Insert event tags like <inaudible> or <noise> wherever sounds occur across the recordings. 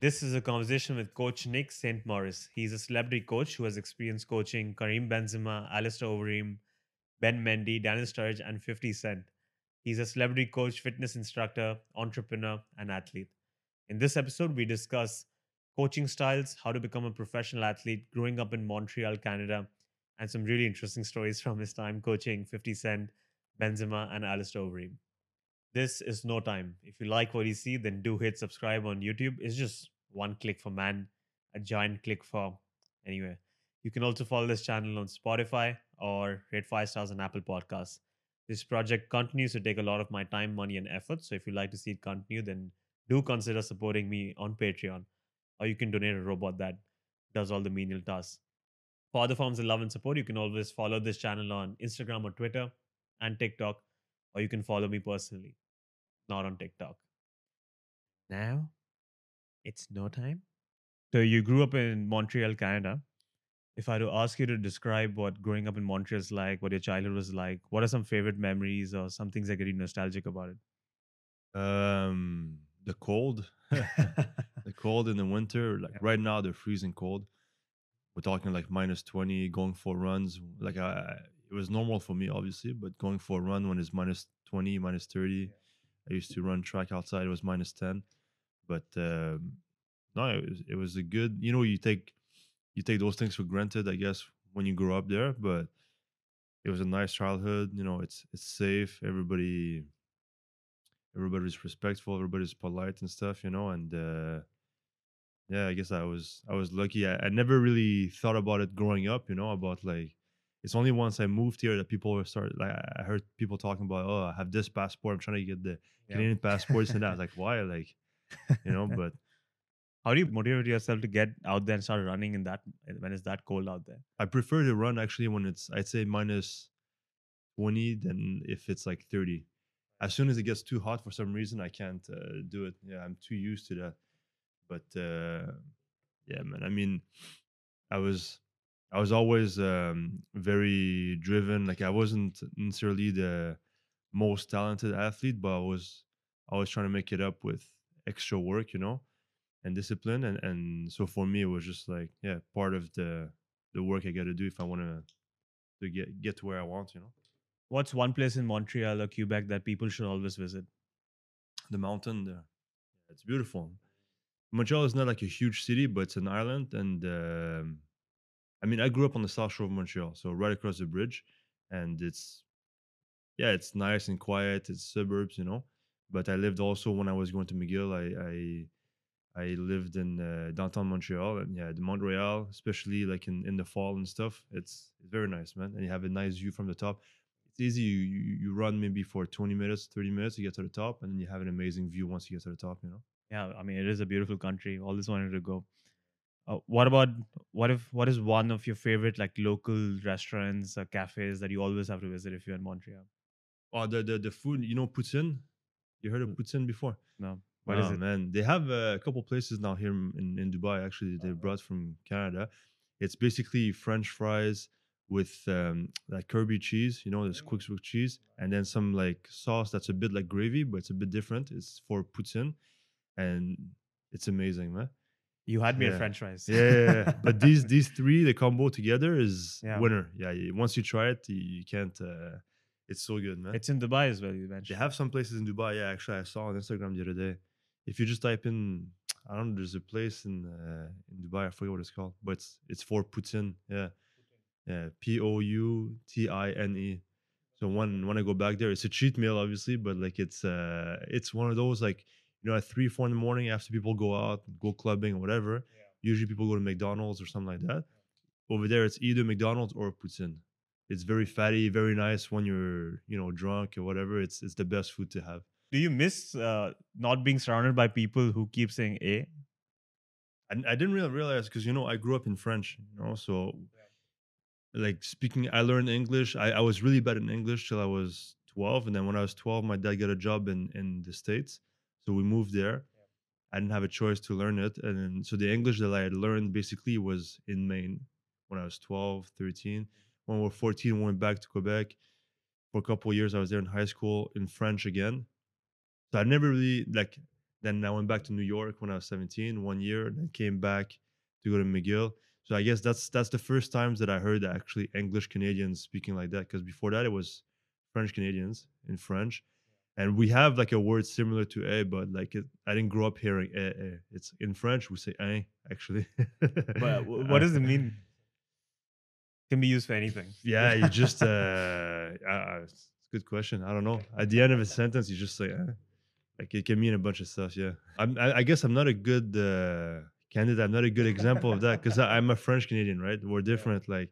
This is a conversation with Coach Nick St. Morris. He's a celebrity coach who has experience coaching Karim Benzema, Alistair Overeem, Ben Mendy, Daniel Sturridge, and 50 Cent. He's a celebrity coach, fitness instructor, entrepreneur, and athlete. In this episode, we discuss coaching styles, how to become a professional athlete, growing up in Montreal, Canada, and some really interesting stories from his time coaching 50 Cent, Benzema, and Alistair Overeem. This is no time. If you like what you see, then do hit subscribe on YouTube. It's just one click for man, a giant click for anyway. You can also follow this channel on Spotify or rate five stars on Apple Podcasts. This project continues to take a lot of my time, money, and effort. So if you'd like to see it continue, then do consider supporting me on Patreon. Or you can donate a robot that does all the menial tasks. For other forms of love and support, you can always follow this channel on Instagram or Twitter and TikTok, or you can follow me personally, not on TikTok. Now, it's no time. So you grew up in Montreal, Canada. If I had to ask you to describe what growing up in Montreal is like, what your childhood was like, what are some favorite memories or some things that get you nostalgic about it? Um, the cold, <laughs> <laughs> the cold in the winter. Like Yeah. right now, they're freezing cold. We're talking like minus twenty. Going for runs, like I, I- it was normal for me, obviously, but going for a run when it's minus twenty, minus thirty. I used to run track outside. It was minus ten, but um, no, it was, it was a good. You know, you take you take those things for granted, I guess, when you grow up there. But it was a nice childhood. You know, it's it's safe. Everybody everybody's respectful everybody's polite and stuff you know and uh yeah i guess i was i was lucky I, I never really thought about it growing up you know about like it's only once i moved here that people started like i I heard people talking about oh i have this passport i'm trying to get the Yeah. canadian <laughs> passports and that I was like why like you know but How do you motivate yourself to get out there and start running in that when it's that cold out there? i prefer to run actually when it's i'd say minus 20 than if it's like 30 as soon as it gets too hot for some reason i can't uh, do it. Yeah i'm too used to that. But uh yeah man i mean i was i was always um very driven. Like i wasn't necessarily the most talented athlete but i was always trying to make it up with extra work you know and discipline and and so for me it was just like yeah part of the the work i got to do if i want to to get get to where i want you know What's one place in Montreal or Quebec that people should always visit? the mountain there. It's beautiful. Montreal is not like a huge city, but it's an island. And um, I mean, I grew up on the south shore of Montreal, so right across the bridge. And it's, yeah, it's nice and quiet. It's suburbs, you know. But I lived also when I was going to McGill. I I, I lived in uh, downtown Montreal, and yeah, the Montreal, especially like in, in the fall and stuff. It's it's very nice, man. And you have a nice view from the top it's easy. You, you you run maybe for 20 minutes, 30 minutes, you get to the top, and then you have an amazing view once you get to the top, you know? Yeah, I mean it is a beautiful country. Always wanted to go. Uh, what about what if what is one of your favorite like local restaurants or cafes that you always have to visit if you're in Montreal? Oh, the the, the food, you know, poutine? You heard of poutine before? No, what is oh, it? man. They have a couple places now here in, in Dubai, actually, they brought from Canada. It's basically French fries with um, like Kirby cheese, you know, this quick with cheese, and then some like sauce that's a bit like gravy, but it's a bit different. It's for poutine, and it's amazing, man. You had me at Yeah. French fries. yeah, yeah, yeah. but these <laughs> these three the combo together is winner yeah once you try it you, you can't uh it's so good man. It's in Dubai as well. You mentioned. they have some places in dubai yeah actually i saw on instagram the other day. If you just type in i don't know there's a place in uh, in dubai i forget what it's called but it's it's for poutine yeah. Yeah p-o-u-t-i-n-e so when when i go back there it's a cheat meal obviously but like it's uh it's one of those like you know at three four in the morning after people go out go clubbing or whatever usually people go to mcdonald's or something like that. Over there it's either mcdonald's or poutine it's very fatty very nice when you're you know drunk or whatever it's it's the best food to have Do you miss uh, not being surrounded by people who keep saying "eh"? I, I didn't really realize because you know I grew up in French, you know, so like speaking, I learned English. I, I was really bad in English till I was twelve, and then when I was twelve, my dad got a job in in the states, so we moved there. I didn't have a choice to learn it, and then, so the English that I had learned basically was in Maine when I was 12, 13. When we were fourteen, we went back to Quebec for a couple of years. I was there in high school in French again. So I never really like Then I went back to New York when I was 17, one year, and then came back to go to McGill. So I guess that's that's the first times that I heard actually English Canadians speaking like that. Because before that it was French Canadians in French, and we have like a word similar to a, but like it, I didn't grow up hearing eh, eh. It's in French we say un actually. But <laughs> what does it mean? Can be used for anything. Yeah, you <laughs> just uh, uh, it's a good question. I don't know. At the end of a sentence, you just say, eh. like it can mean a bunch of stuff. Yeah, I'm, I, I guess I'm not a good uh, candidate. I'm not a good example of that because I'm a French Canadian, right? We're different, like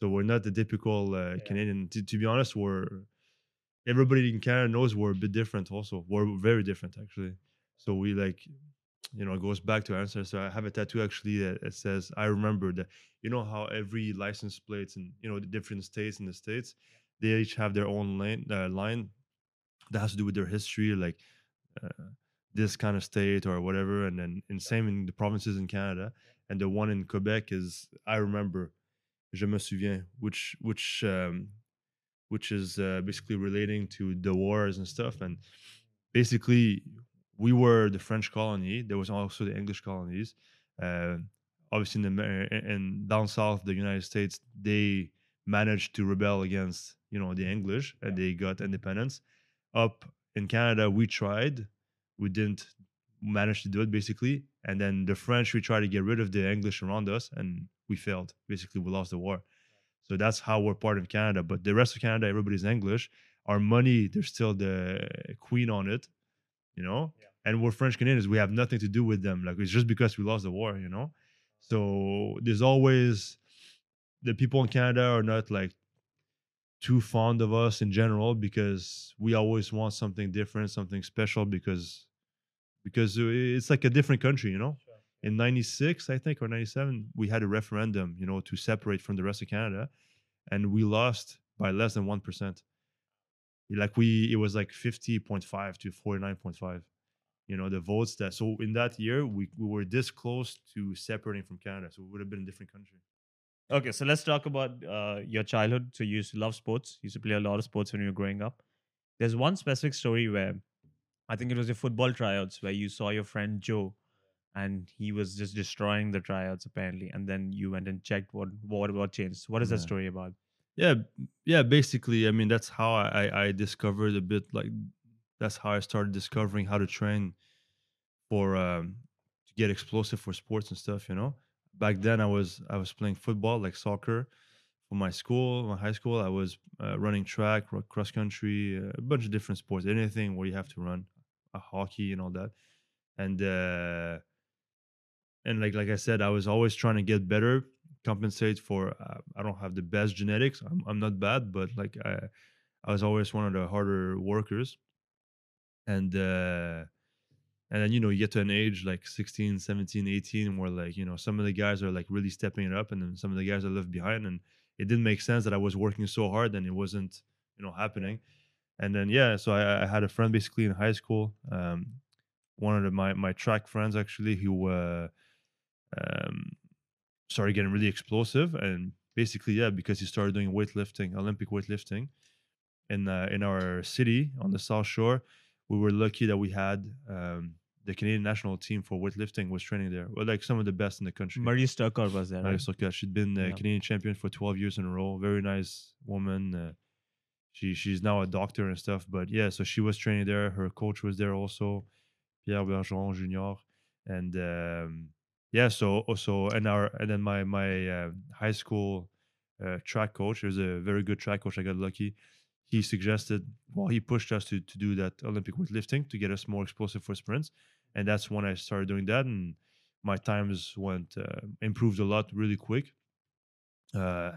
so we're not the typical uh, Yeah. Canadian. To, to be honest, we're everybody in Canada knows we're a bit different. Also, we're very different actually. So we like, you know, it goes back to answer. So I have a tattoo actually that it says, "I remember that." You know how every license plates and you know the different states in the states, they each have their own line. Uh, line that has to do with their history, like uh, this kind of state or whatever. And then and same in the provinces in Canada. And the one in Quebec is I remember, je me souviens, which which um, which is uh, basically relating to the wars and stuff. And basically, we were the French colony. There was also the English colonies. Uh, obviously, in the and down south, the United States, they managed to rebel against you know the English, and they got independence. Up in Canada, we tried, we didn't manage to do it basically, and then the French we tried to get rid of the English around us, and we failed. Basically, we lost the war. So that's how we're part of Canada. But the rest of Canada, everybody's English. Our money, there's still the queen on it, you know. Yeah. And we're French Canadians. We have nothing to do with them. Like it's just because we lost the war, you know. So there's always the people in Canada are not like too fond of us in general because we always want something different, something special because because it's like a different country, you know in 96 i think or 97 we had a referendum you know to separate from the rest of canada and we lost by less than 1% like we it was like 50.5 to 49.5 you know the votes that so in that year we, we were this close to separating from canada so it would have been a different country Okay, so let's talk about uh, your childhood. So you used to love sports. You used to play a lot of sports when you were growing up. There's one specific story where I think it was your football tryouts where you saw your friend Joe, and he was just destroying the tryouts apparently, and then you went and checked what what what changed. What is that story about? Yeah yeah basically i mean that's how i i discovered a bit like that's how i started discovering how to train for um to get explosive for sports and stuff you know? Back then i was i was playing football like soccer for my school my high school. I was uh, running track cross country uh, a bunch of different sports anything where you have to run uh, hockey and all that. And uh and like like i said i was always trying to get better compensate for uh, i don't have the best genetics i'm, I'm not bad but like i i was always one of the harder workers. And uh and then you know you get to an age like 16 17 18 where like you know some of the guys are like really stepping it up and then some of the guys are left behind and it didn't make sense that i was working so hard and it wasn't you know happening. And then yeah so i, I had a friend basically in high school um one of the, my my track friends actually who uh um started getting really explosive and basically yeah because he started doing weightlifting olympic weightlifting in uh, in our city on the south shore we were lucky that we had um, the Canadian national team for weightlifting was training there. Well, like some of the best in the country. Maryse Turcotte was there. Maria Right? She'd been the Yeah. Canadian champion for 12 years in a row. Very nice woman. Uh, she she's now a doctor and stuff. But yeah, so she was training there. Her coach was there also, Pierre Bergeron Junior. And um, yeah, so also and our and then my my uh, high school uh, track coach, he was a very good track coach. I got lucky. He suggested, well, he pushed us to to do that Olympic weightlifting to get us more explosive for sprints, and that's when I started doing that, and my times went uh, improved a lot really quick. Uh,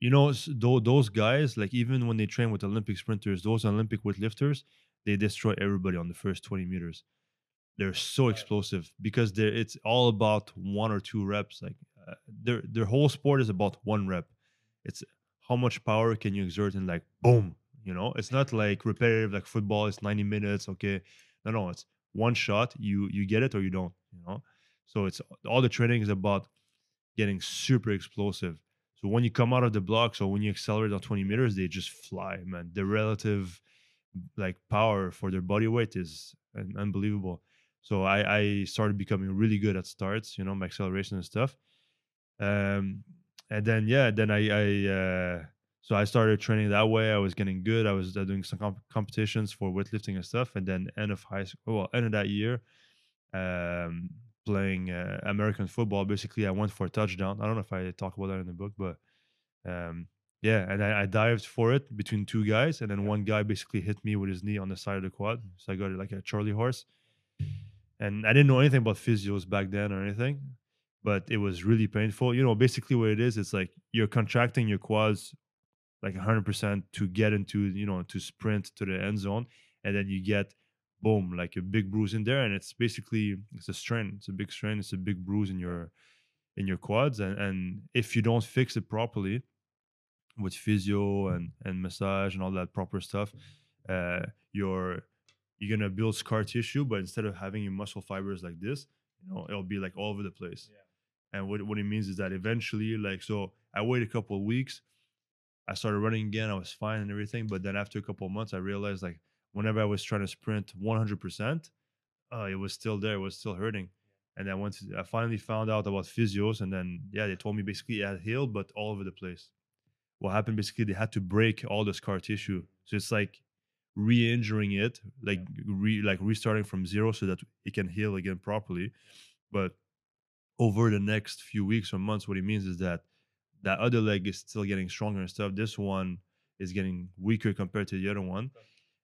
you know, those guys, like even when they train with Olympic sprinters, those Olympic weightlifters, they destroy everybody on the first 20 meters. They're so explosive because they're, it's all about one or two reps. Like uh, their their whole sport is about one rep. It's how much power can you exert in like boom. You know, it's not like repetitive like football. It's 90 minutes. Okay, no, no, it's one shot. You you get it or you don't. You know, so it's all the training is about getting super explosive. So when you come out of the block, so when you accelerate on 20 meters, they just fly, man. The relative like power for their body weight is unbelievable. So I, I started becoming really good at starts, you know, my acceleration and stuff. Um, and then yeah, then I, I uh, so I started training that way. I was getting good. I was uh, doing some comp- competitions for weightlifting and stuff. And then end of high school, well, end of that year, um, playing uh, American football. Basically, I went for a touchdown. I don't know if I talk about that in the book, but um, yeah, and I, I dived for it between two guys, and then one guy basically hit me with his knee on the side of the quad. So I got it like a Charlie horse. And I didn't know anything about physios back then or anything, but it was really painful. You know, basically what it is, it's like you're contracting your quads like 100% to get into, you know, to sprint to the end zone, and then you get boom like a big bruise in there, and it's basically it's a strain. It's a big strain. It's a big bruise in your in your quads, and and if you don't fix it properly with physio and and massage and all that proper stuff, uh, you're you're gonna build scar tissue, but instead of having your muscle fibers like this, you know, it'll be like all over the place. And what what it means is that eventually, like, so I waited a couple of weeks. I started running again. I was fine and everything, but then after a couple of months, I realized like whenever I was trying to sprint 100%, uh, it was still there. It was still hurting. And then once I finally found out about physios, and then yeah, they told me basically it had healed, but all over the place. What happened basically, they had to break all the scar tissue. So it's like re-injuring it, like re like restarting from zero, so that it can heal again properly. But over the next few weeks or months, what it means is that that other leg is still getting stronger and stuff. This one is getting weaker compared to the other one.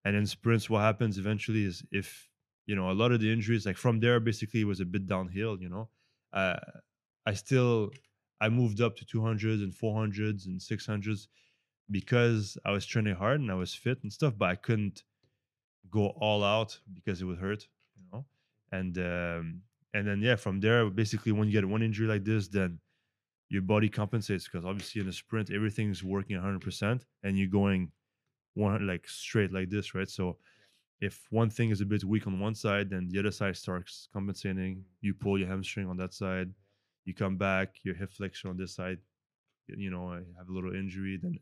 And then sprints, what happens eventually is if you know a lot of the injuries, like from there, basically it was a bit downhill. You know, uh, I still I moved up to 200s and 400s and 600s because I was training hard and I was fit and stuff, but I couldn't go all out because it would hurt. You know, and um, and then yeah, from there, basically when you get one injury like this, then your body compensates because obviously in a sprint everything's working 100% and you're going one like straight like this right? So if one thing is a bit weak on one side then the other side starts compensating. You pull your hamstring on that side. You come back your hip flexion on this side you know have a little injury then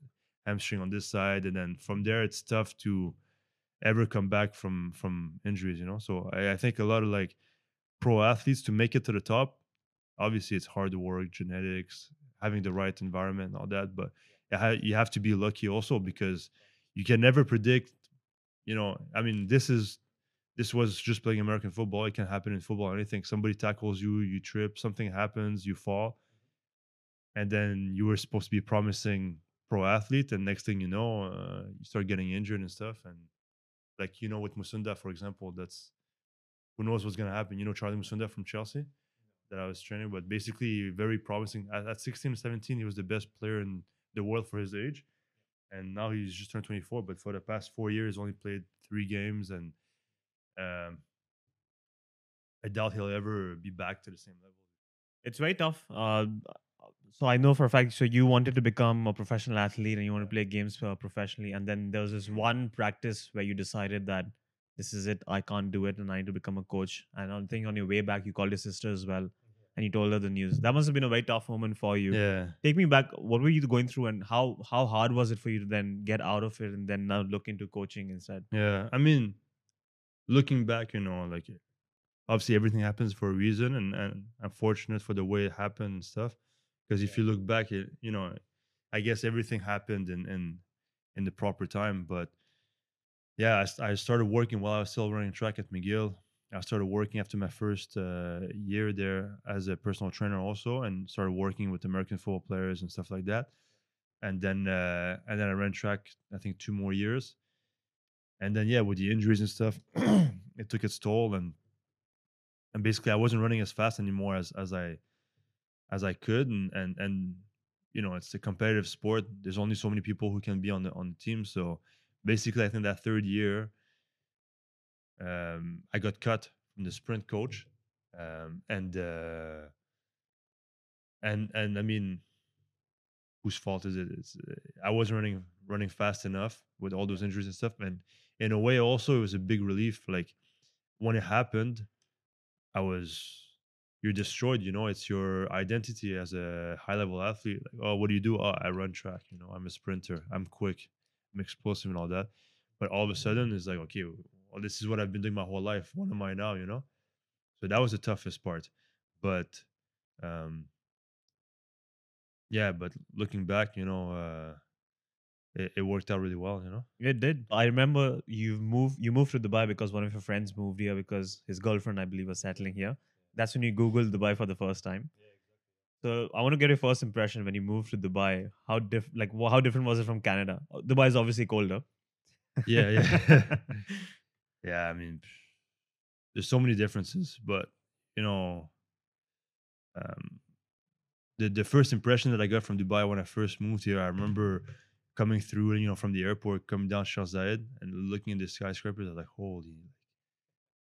hamstring on this side and then from there it's tough to ever come back from from injuries you know? So I, I think a lot of like pro athletes to make it to the top obviously it's hard work genetics having the right environment all that but you have to be lucky also because you can never predict you know i mean this is this was just playing american football it can happen in football anything. Somebody tackles you you trip something happens you fall and then you were supposed to be promising pro athlete and next thing you know uh, you start getting injured and stuff and like you know with Musonda for example that's who knows what's going to happen you know Charly Musonda from chelsea that I was training, but basically very promising. At, at 16 17, he was the best player in the world for his age. And now he's just turned 24. But for the past four years, only played three games. And um, I doubt he'll ever be back to the same level. It's very tough. Uh, so I know for a fact. So you wanted to become a professional athlete and you want to play games uh, professionally, and then there was this one practice where you decided that this is it. I can't do it, and I need to become a coach. And I think on your way back, you called your sister as well and you told her the news. That must have been a very tough moment for you. Yeah. Take me back. What were you going through, and how how hard was it for you to then get out of it and then now look into coaching instead? Yeah, I mean, looking back, you know, like obviously everything happens for a reason, and and I'm fortunate for the way it happened and stuff. Because if you look back, it you know, I guess everything happened in in in the proper time. But yeah, I, I started working while I was still running track at McGill I started working after my first uh, year there as a personal trainer also, and started working with American football players and stuff like that. And then uh, and then I ran track I think two more years, and then yeah, with the injuries and stuff, <clears throat> it took its toll, and and basically I wasn't running as fast anymore as as I as I could, and and and you know it's a competitive sport. There's only so many people who can be on the on the team, so basically I think that third year um, I got cut from the sprint coach, um, and uh, and and I mean, whose fault is it? It's, uh, I wasn't running running fast enough with all those injuries and stuff, and in a way, also it was a big relief. Like when it happened, I was you're destroyed. You know, it's your identity as a high level athlete. Like, oh, what do you do? Oh, I run track. You know, I'm a sprinter. I'm quick. I'm explosive and all that. But all of a sudden, it's like, okay, well, this is what I've been doing my whole life. What am I now? You know. so that was the toughest part. But um, yeah, but looking back, you know, uh, it, it worked out really well. You know. It did. I remember you moved you moved to Dubai because one of your friends moved here because his girlfriend, I believe, was settling here. That's when you Google Dubai for the first time. So I want to get your first impression when you moved to Dubai. How diff like wha- how different was it from Canada? Uh, Dubai is obviously colder. Yeah, yeah. <laughs> <laughs> yeah, I mean, there's so many differences, but you know, um, the the first impression that I got from Dubai when I first moved here, I remember coming through, you know, from the airport, coming down Sheikh Zayed and looking at the skyscrapers. I was like, holy,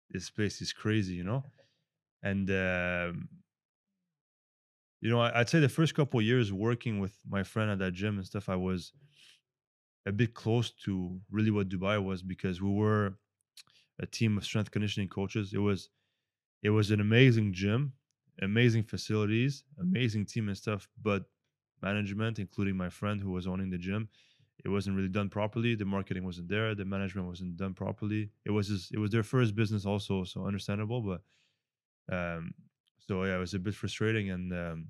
this place is crazy, you know. And um, you know, I, I'd say the first couple years working with my friend at that gym and stuff, I was a bit close to really what Dubai was because we were a team of strength conditioning coaches. It was it was an amazing gym, amazing facilities, amazing team and stuff, but management, including my friend who was owning the gym, it wasn't really done properly. The marketing wasn't there. The management wasn't done properly. It was just, it was their first business also, so understandable. But um, so yeah, it was a bit frustrating and um,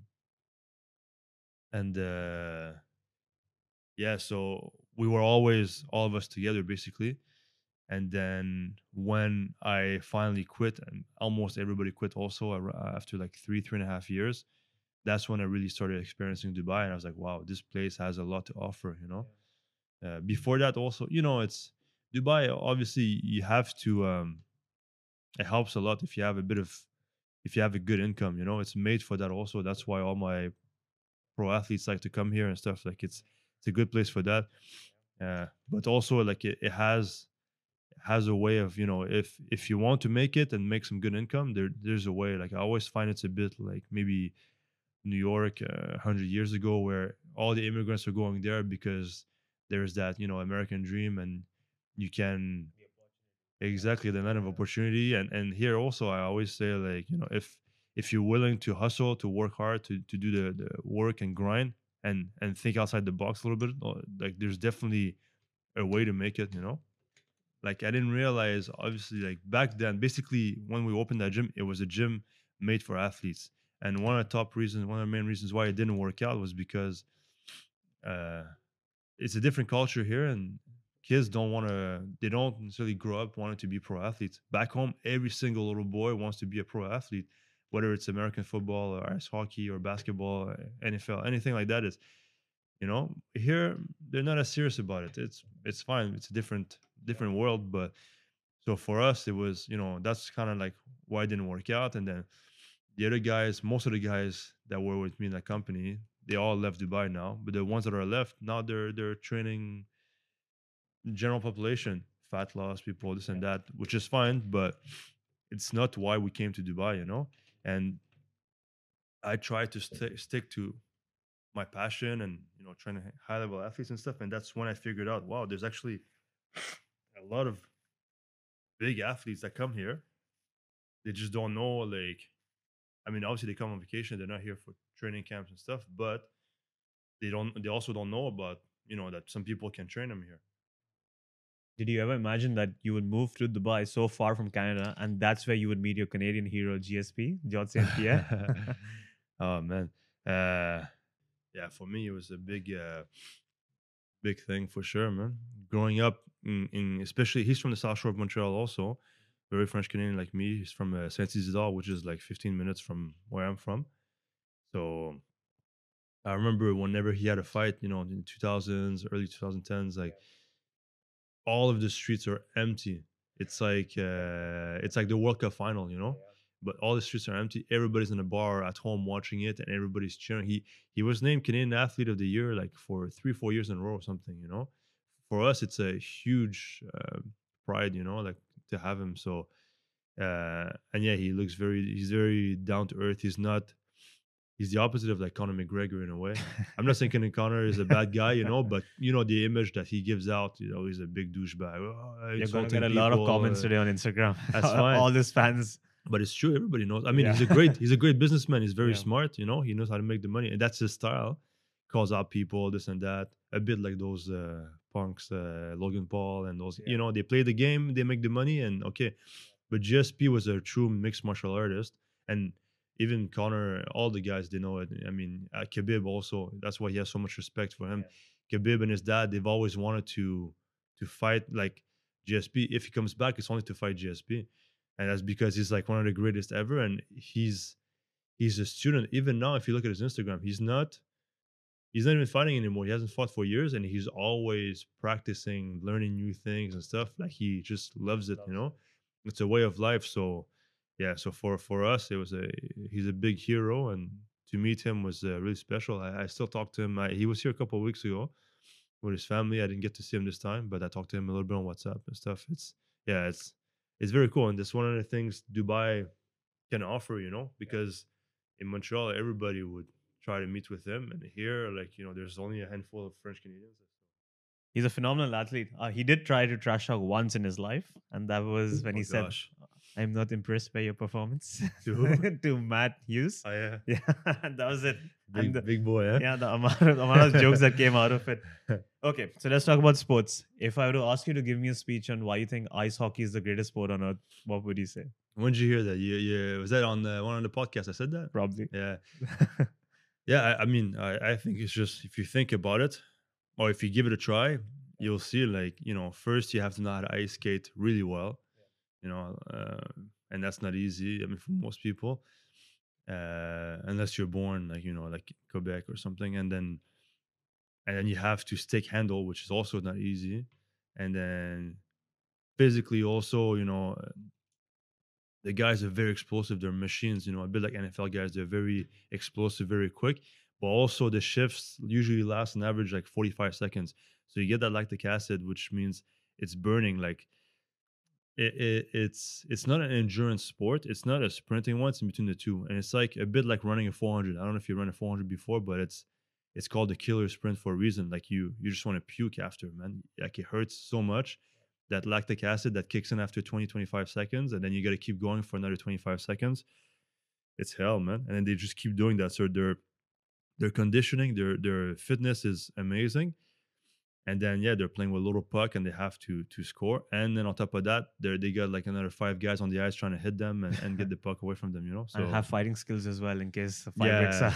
and uh, yeah, so we were always all of us together basically. And then when I finally quit, and almost everybody quit also after like three, three and a half years, that's when I really started experiencing Dubai. And I was like, wow, this place has a lot to offer, you know? Uh, before that, also, you know, it's Dubai, obviously, you have to, um, it helps a lot if you have a bit of, if you have a good income, you know, it's made for that also. That's why all my pro athletes like to come here and stuff. Like it's, it's a good place for that. Uh, but also like it, it has, has a way of you know if if you want to make it and make some good income there there's a way like i always find it's a bit like maybe new york uh, 100 years ago where all the immigrants are going there because there's that you know american dream and you can exactly the land of opportunity and and here also i always say like you know if if you're willing to hustle to work hard to to do the, the work and grind and and think outside the box a little bit uh, like there's definitely a way to make it you know? Like I didn't realize obviously like back then basically when we opened that gym it was a gym made for athletes. And one of the top reasons one of the main reasons why it didn't work out was because uh it's a different culture here and kids don't want to they don't necessarily grow up wanting to be pro athletes. Back home every single little boy wants to be a pro athlete whether it's american football or ice hockey or basketball uh, nfl anything like that is you know here they're not as serious about it. It's it's fine. It's a different different world but so for us it was you know that's kind of like why it didn't work out. And then the other guys most of the guys that were with me in that company they all left dubai now but the ones that are left now they're they're training general population fat loss people this and that which is fine but it's not why we came to dubai you know? And i try to st- stick to my passion and you know trying to high level athletes and stuff and that's when i figured out wow there's actually a lot of big athletes that come here. They just don't know like i mean obviously they come on vacation they're not here for training camps and stuff but they don't they also don't know about you know that some people can train them here Did you ever imagine that you would move to Dubai so far from Canada and that's where you would meet your Canadian hero GSP, George St. Pierre? <laughs> oh man. Uh yeah for me it was a big uh big thing for sure man. Growing up in, in especially he's from the south shore of montreal also. Very french canadian like me. He's from uh, saint isidore which is like 15 minutes from where i'm from. So i remember whenever he had a fight you know in the 2000s early 2010s like all of the streets are empty it's like uh it's like the world cup final you know but all the streets are empty. Everybody's in a bar at home watching it, and everybody's cheering. He he was named Canadian Athlete of the Year like for three four years in a row or something. You know, for us it's a huge uh, pride. You know, like to have him. So uh, and yeah, he looks very he's very down to earth. He's not. He's the opposite of like Conor McGregor in a way. <laughs> I'm not saying Conor is a bad guy, you know, but you know the image that he gives out. You know, he's a big douchebag. Oh, You're going to get a lot of comments uh, today on Instagram. <laughs> That's fine. All these fans. but it's true everybody knows i mean Yeah. he's a great he's a <laughs> great businessman he's very Yeah. smart you know he knows how to make the money and that's his style calls out people this and that a bit like those uh punks uh logan paul and those Yeah. you know they play the game they make the money and okay But GSP was a true mixed martial artist, and even Conor, all the guys they know it. I mean, uh, Khabib also. That's why he has so much respect for him. Khabib and his dad, they've always wanted to to fight like GSP. If he comes back, it's only to fight GSP, and that's because he's like one of the greatest ever, and he's he's a student. Even now, if you look at his Instagram, he's not he's not even fighting anymore. He hasn't fought for years, and he's always practicing, learning new things and stuff. Like he just loves it, you know. It's a way of life. So yeah, so for for us, it was a he's a big hero, and to meet him was uh, really special. I, I still talk to him. I, he was here a couple of weeks ago with his family. I didn't get to see him this time, but I talked to him a little bit on WhatsApp and stuff. It's yeah, it's it's very cool, and that's one of the things Dubai can offer, you know, because in Montreal everybody would try to meet with him, and here, like you know, there's only a handful of French Canadians. He's a phenomenal athlete. Uh, he did try to trash talk once in his life, and that was when Oh, he said, gosh. "I'm not impressed by your performance." To to Matt Hughes. Oh yeah, <laughs> Yeah, that was it. big, And the- big boy, eh? yeah, the amount of, amount of jokes that came out of it. <laughs> Okay, so let's talk about sports. If I were to ask you to give me a speech on why you think ice hockey is the greatest sport on earth, what would you say? When did you hear that? Yeah, yeah. Was that on the one on the podcast? I said that. Probably. Yeah, <laughs> yeah. I, I mean, I, I think it's just if you think about it, or if you give it a try, you'll see. Like you know, first you have to know how to ice skate really well. You know, uh, and that's not easy. I mean, for most people, uh, unless you're born like you know, like Quebec or something, and then and then you have to stick handle, which is also not easy, and then physically also, you know. uh, the guys are very explosive. They're machines, you know, a bit like NFL guys. They're very explosive, very quick. But also the shifts usually last an average like 45 seconds. So you get that lactic acid, which means it's burning. Like it, it, it's it's not an endurance sport. It's not a sprinting one. It's in between the two, and it's like a bit like running a 400. I don't know if you run a 400 before, but it's it's called the killer sprint for a reason. Like you you just want to puke after, man. Like it hurts so much that lactic acid that kicks in after 20 25 seconds and then you got to keep going for another 25 seconds it's hell man and then they just keep doing that so their their conditioning their their fitness is amazing and then yeah they're playing with a little puck and they have to to score and then on top of that they they got like another five guys on the ice trying to hit them and, and get the puck away from them you know <laughs> so and have fighting skills as well in case the fight Yeah.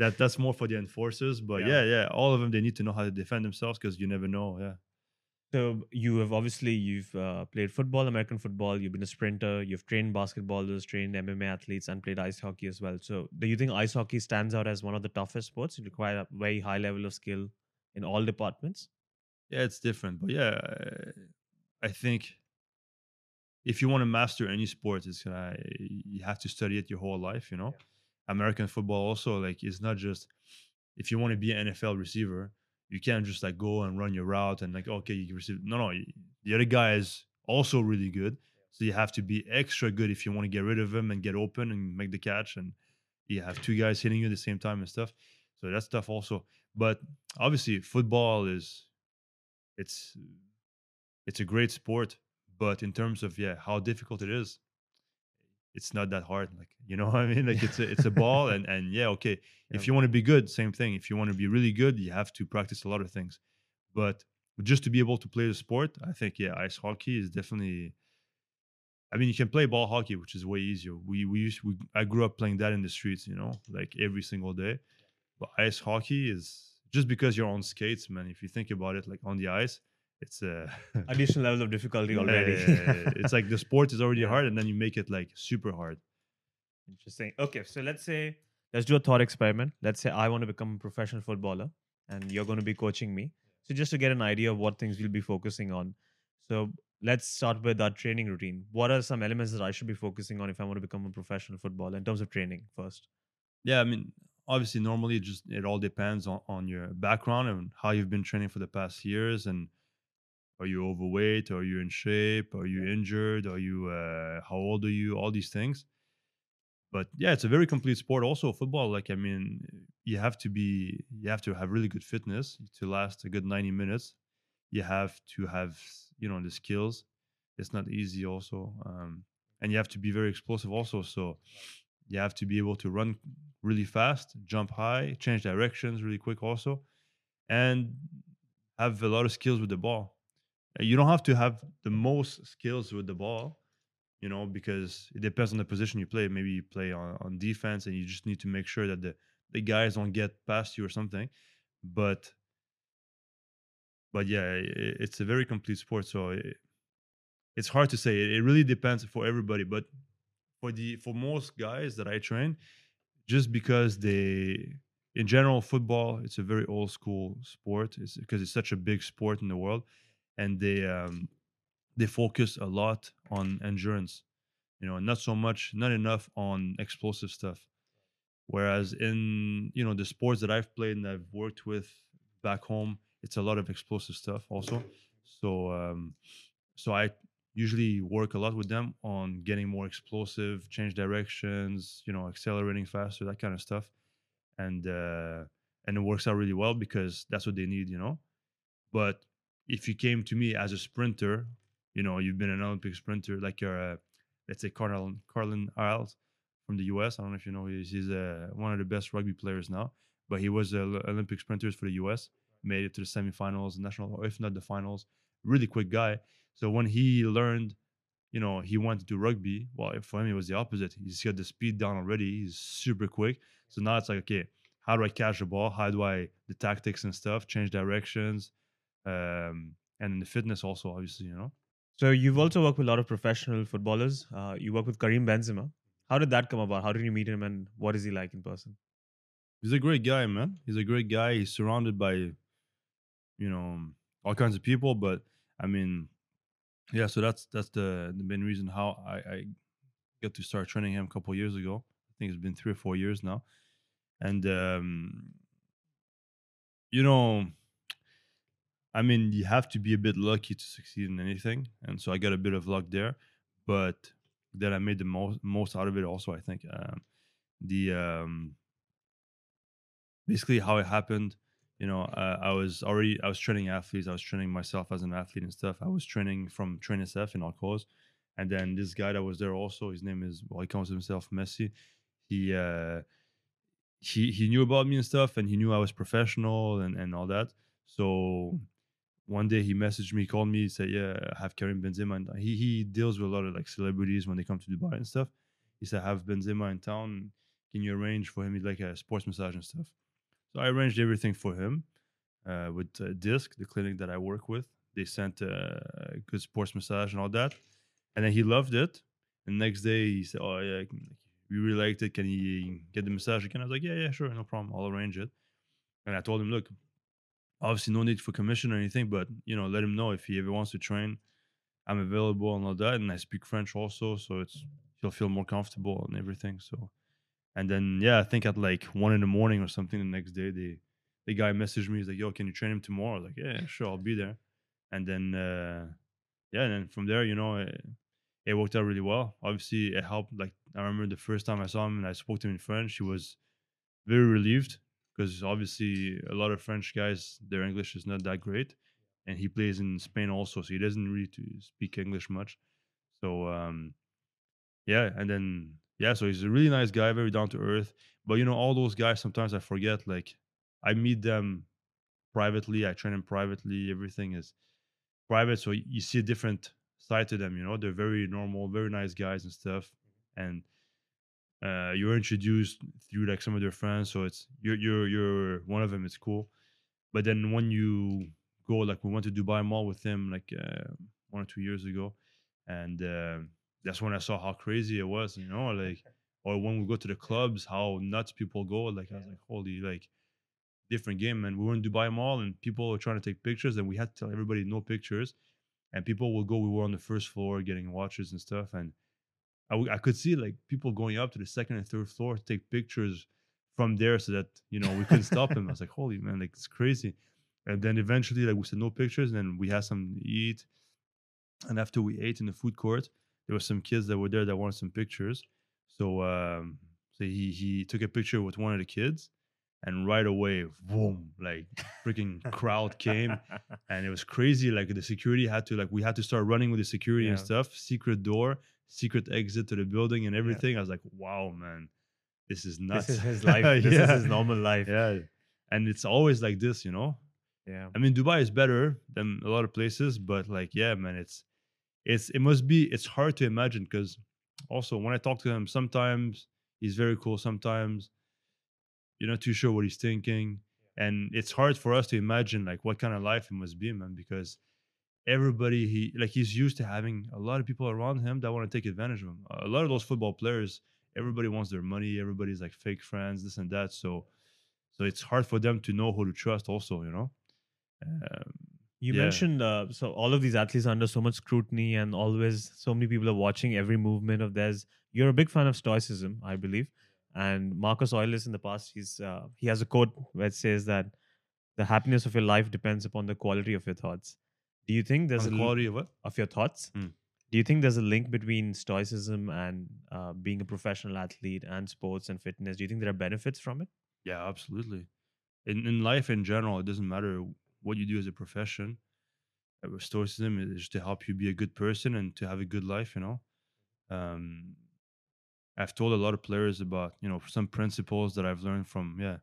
that <laughs> that's more for the enforcers but Yeah. yeah yeah all of them they need to know how to defend themselves because you never know yeah So you have obviously you've uh, played football, American football. You've been a sprinter. You've trained basketballers, trained MMA athletes, and played ice hockey as well. So do you think ice hockey stands out as one of the toughest sports? It requires a very high level of skill in all departments. Yeah it's different but yeah I- i think if you want to master any sport it's uh, you have to study it your whole life you know? American football also like it's not just if you want to be an nfl receiver you can't just like go and run your route and like okay you can receive no no the other guy is also really good so you have to be extra good if you want to get rid of him and get open and make the catch and you have two guys hitting you at the same time and stuff so that's tough also but obviously football is it's it's a great sport but in terms of yeah how difficult it is it's not that hard like <laughs> you know what i mean like it's a, it's a ball <laughs> and and yeah okay Yeah. if you want to be good same thing if you want to be really good you have to practice a lot of things but just to be able to play the sport i think yeah ice hockey is definitely i mean you can play ball hockey which is way easier we we used we i grew up playing that in the streets you know like every single day but ice hockey is just because you're on skates man if you think about it like on the ice it's uh, a <laughs> Additional level of difficulty already. it's like the sport is already <laughs> hard and then you make it like super hard Interesting. Okay, so let's say let's do a thought experiment. Let's say I want to become a professional footballer and you're going to be coaching me. So just to get an idea of what things we'll be focusing on. So let's start with our training routine. What are some elements that I should be focusing on if I want to become a professional footballer in terms of training first? yeah i mean obviously normally it just it all depends on, on your background and how you've been training for the past years and are you overweight? Are you in shape? Are you injured? Are you uh, how old are you? All these things. But yeah it's a very complete sport. Also football like i mean you have to be you have to have really good fitness to last a good 90 minutes. You have to have you know the skills. It's not easy also um, and you have to be very explosive also so you have to be able to run really fast jump high change directions really quick also and have a lot of skills with the ball you don't have to have the most skills with the ball you know, because it depends on the position you play. Maybe you play on, on defense and you just need to make sure that the, the guys don't get past you or something. But but yeah, i it's a very complete sport. So it, it's hard to say. It, it really depends for everybody. But for the for most guys that I train, just because they in general football it's a very old school sport. It's because it's such a big sport in the world and they um they focus a lot on endurance you know not so much not enough on explosive stuff. Whereas in you know the sports that i've played and i've worked with back home it's a lot of explosive stuff also. So um so i usually work a lot with them on getting more explosive change directions you know accelerating faster that kind of stuff and uh, and it works out really well because that's what they need, you know. But if you came to me as a sprinter, you know, you've been an Olympic sprinter, like you're, uh, let's say, Carlin Carlin Isles from the U.S. I don't know if you know, he's, he's uh, one of the best rugby players now, but he was uh, Olympic sprinter for the U.S. Made it to the semifinals, national, if not the finals. Really quick guy. So when he learned you know, he wanted to do rugby. Well, for him, it was the opposite. He's got the speed down already. He's super quick. So now it's like, okay, how do I catch the ball? How do I the tactics and stuff, change directions, um, and the fitness also, obviously, you know. So you've also worked with a lot of professional footballers. Uh, you work with Karim Benzema. How did that come about? How did you meet him, and what is he like in person? He's a great guy, man. He's a great guy. He's surrounded by, you know, all kinds of people. But I mean, yeah. So that's that's the the main reason how I, I got to start training him a couple years ago. I think it's been three or four years now, and um, you know, I mean, you have to be a bit lucky to succeed in anything, and so I got a bit of luck there, but then I made the most most out of it. Also, I think um, the um, basically how it happened. You know, uh, I was already I was training athletes. I was training myself as an athlete and stuff. I was training from Train SF in Al Quoz, and then this guy that was there also. His name is well, he calls himself Messi. He uh, he he knew about me and stuff, and he knew I was professional and and all that. So one day he messaged me, called me, said, "Yeah, I have Karim Benzema." And he he deals with a lot of like celebrities when they come to Dubai and stuff. He said, "I have Benzema in town. Can you arrange for him like a sports massage and stuff?" So I arranged everything for him uh, with uh, Disc, the clinic that I work with. They sent a good sports massage and all that, and then he loved it. And next day he said, "Oh yeah, we really liked it. Can he get the massage again?" I was like, "Yeah, yeah, sure, no problem. I'll arrange it." And I told him, "Look, obviously no need for commission or anything, but you know, let him know if he ever wants to train. I'm available and all that, and I speak French also, so it's he'll feel more comfortable and everything. So, and then yeah, I think at like one in the morning or something the next day, the the guy messaged me. He's like, "Yo, can you train him tomorrow?" I was like, "Yeah, sure, I'll be there." And then uh, yeah, and then from there, you know, it, it worked out really well. Obviously, it helped. Like I remember the first time I saw him and I spoke to him in French, he was very relieved because obviously a lot of French guys, their English is not that great, and he plays in Spain also, so he doesn't really speak English much. So um, yeah, and then yeah, so he's a really nice guy, very down to earth. But you know, all those guys sometimes I forget. Like I meet them privately, I train them privately. Everything is private, so you see a different side to them. You know, they're very normal, very nice guys and stuff, and uh, you're introduced through like some of their friends, so it's you're you're you're one of them. It's cool, but then when you go, like we went to Dubai Mall with him like uh, one or two years ago, and uh, that's when I saw how crazy it was. You know, like or when we go to the clubs, how nuts people go. Like I was like, holy, like different game. And we were in Dubai Mall, and people were trying to take pictures, and we had to tell everybody no pictures. And people will go. We were on the first floor getting watches and stuff, and I, w- I could see like people going up to the second and third floor to take pictures from there so that you know we couldn't stop them. I was like, holy man, like it's crazy. And then eventually, like we said, no pictures. And then we had some to eat. And after we ate in the food court, there were some kids that were there that wanted some pictures. So, um, so he he took a picture with one of the kids, and right away, boom, like freaking crowd came, <laughs> and it was crazy. Like the security had to like we had to start running with the security and stuff. Secret door, secret exit to the building, and everything. I was like, wow, man, this is nuts. This is his <laughs> life. This is Yeah. his normal life. Yeah, and it's always like this, you know. Yeah. I mean, Dubai is better than a lot of places, but like, yeah, man, it's it's it must be it's hard to imagine because also when I talk to him, sometimes he's very cool, sometimes you're not too sure what he's thinking, and it's hard for us to imagine like what kind of life it must be, man, because everybody he like he's used to having a lot of people around him that want to take advantage of him. A lot of those football players, everybody wants their money, everybody's like fake friends, this and that. So so it's hard for them to know who to trust also, you know. Um, You Yeah. mentioned uh, so all of these athletes are under so much scrutiny, and always so many people are watching every movement of theirs. You're a big fan of stoicism, I believe, and Marcus Aurelius in the past, he's uh, he has a quote that says that the happiness of your life depends upon the quality of your thoughts. Do you think there's a the li- quality of what? of your thoughts? Hmm. Do you think there's a link between stoicism and uh, being a professional athlete and sports and fitness? Do you think there are benefits from it? Yeah, absolutely. In in life in general, it doesn't matter what you do as a profession. Uh, Stoicism is to help you be a good person and to have a good life. You know, um, I've told a lot of players about you know some principles that I've learned from yeah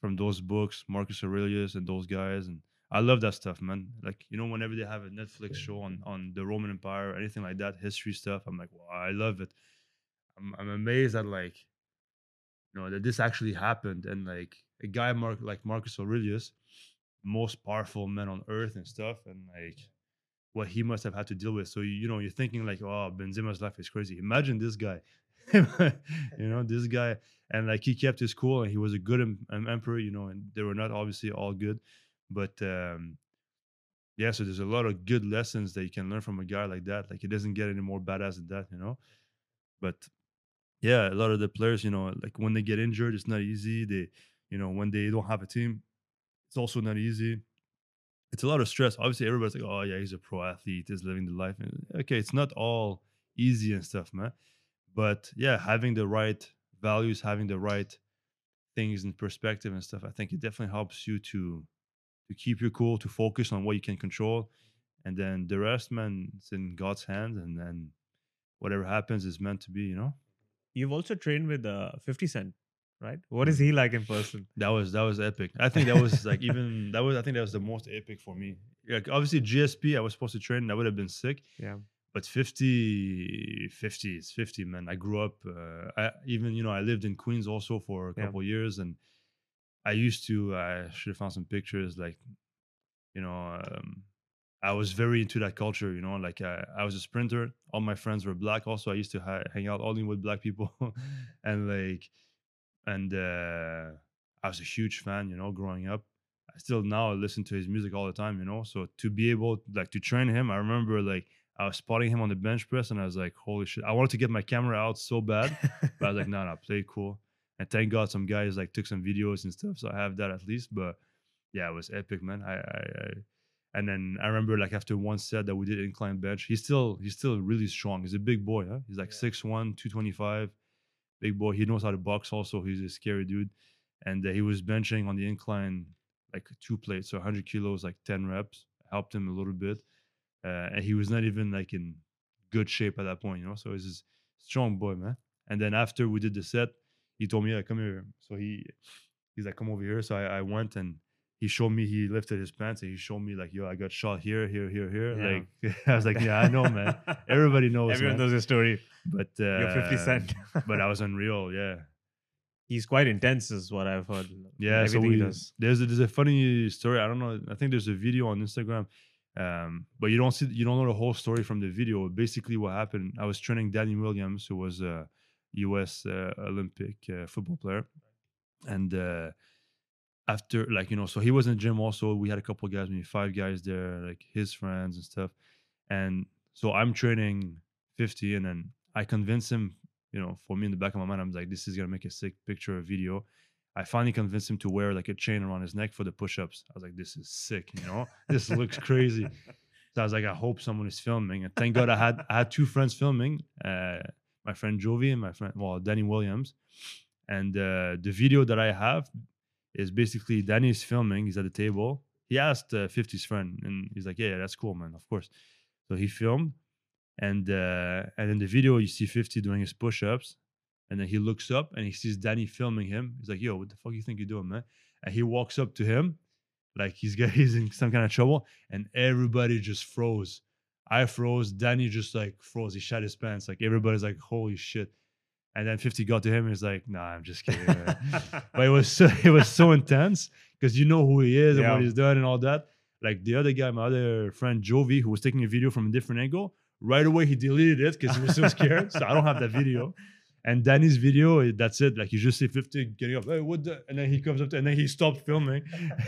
from those books, Marcus Aurelius and those guys, and I love that stuff, man. Like you know, whenever they have a Netflix show on on the Roman Empire or anything like that, history stuff, I'm like, wow, I love it. I'm I'm amazed at like you know that this actually happened and like a guy Mark like Marcus Aurelius, most powerful men on earth and stuff, and like what he must have had to deal with. So you, know you're thinking like, oh, Benzema's life is crazy. Imagine this guy, <laughs> you know, this guy, and like he kept his cool and he was a good em- em- emperor, you know, and they were not obviously all good, but um yeah. So there's a lot of good lessons that you can learn from a guy like that. Like it doesn't get any more badass than that, you know. But yeah, a lot of the players, you know, like when they get injured, it's not easy. They, you know, when they don't have a team, it's also not easy. It's a lot of stress. Obviously, everybody's like, "Oh yeah, he's a pro athlete. He's living the life." And, Okay, it's not all easy and stuff, man. But yeah, having the right values, having the right things in perspective and stuff, I think it definitely helps you to to keep your cool, to focus on what you can control, and then the rest, man, it's in God's hands, and then whatever happens is meant to be, you know. You've also trained with uh, 50 Cent, right? What is he like in person? That was that was epic. I think that was like even <laughs> that was I think that was the most epic for me. Like obviously GSP I was supposed to train that would have been sick, Yeah. but 50 50 is 50 man. I grew up uh, I even you know I lived in Queens also for a Yeah. couple years and I used to I should have found some pictures like you know um, I was very into that culture, you know, like I, I was a sprinter. All my friends were black. Also, I used to ha- hang out only with black people, <laughs> and like, and uh, I was a huge fan, you know, growing up. I still now listen to his music all the time, you know. So to be able like to train him, I remember like I was spotting him on the bench press, and I was like, holy shit! I wanted to get my camera out so bad, but I was like, <laughs> no, no, play cool. And thank God some guys like took some videos and stuff, so I have that at least. But yeah, it was epic, man. I, I, I and then I remember like after one set that we did incline bench, he's still he's still really strong. He's a big boy, huh? He's like Yeah. 6'1", 225, big boy. He knows how to box also. He's a scary dude. And uh, he was benching on the incline like two plates, so 100 kilos, like 10 reps. Helped him a little bit. Uh, and he was not even like in good shape at that point, you know. So he's a strong boy, man. And then after we did the set, he told me, "Yeah, come here." So he he's like, "Come over here." So I, I went and he showed me. He lifted his pants and he showed me like, "Yo, I got shot here, here, here, here." Yeah. Like <laughs> I was like, "Yeah, I know, man. <laughs> Everybody knows, Everyone man." knows your story. But uh, You're 50 Cent. <laughs> but I was unreal. Yeah, He's quite intense, is what I've heard. yeah. So we, he does. there's a, there's a funny story. I don't know. I think there's a video on Instagram, um, but you don't see you don't know the whole story from the video. Basically, what happened? I was training Danny Williams, who was a U.S. Uh, Olympic uh, football player, and uh, after like you know, so he was in the gym. Also, we had a couple guys, maybe five guys there, like his friends and stuff. And so I'm training 50, and then I convince him. You know, for me in the back of my mind, I'm like, this is gonna make a sick picture or video. I finally convinced him to wear like a chain around his neck for the push-ups. I was like, this is sick, you know, this looks crazy. So I was like, I hope someone is filming. And thank God I had I had two friends filming, uh, my friend Jovi and my friend well Danny Williams. And uh, the video that I have is basically Danny's filming. He's at the table. He asked uh, 50's friend, and he's like, yeah, that's cool, man. Of course. So he filmed, and uh, and in the video you see 50 doing his push-ups, and then he looks up and he sees Danny filming him. He's like, yo, what the fuck you think you're doing, man? And he walks up to him, like he's got <laughs> he's in some kind of trouble, and everybody just froze. I froze. Danny just like froze. He shat his pants. Like everybody's like, holy shit. And then 50 got to him and he's like, nah, I'm just kidding. but it was so <laughs> it was so intense because you know who he is and what he's done and all that. Like the other guy, my other friend Jovi, who was taking a video from a different angle, right away he deleted it because he was so scared. so I don't have that video. And Danny's video, eh, that's it. Like you just see 50 getting up, hey, what the? And then he comes up to, and then he stopped filming.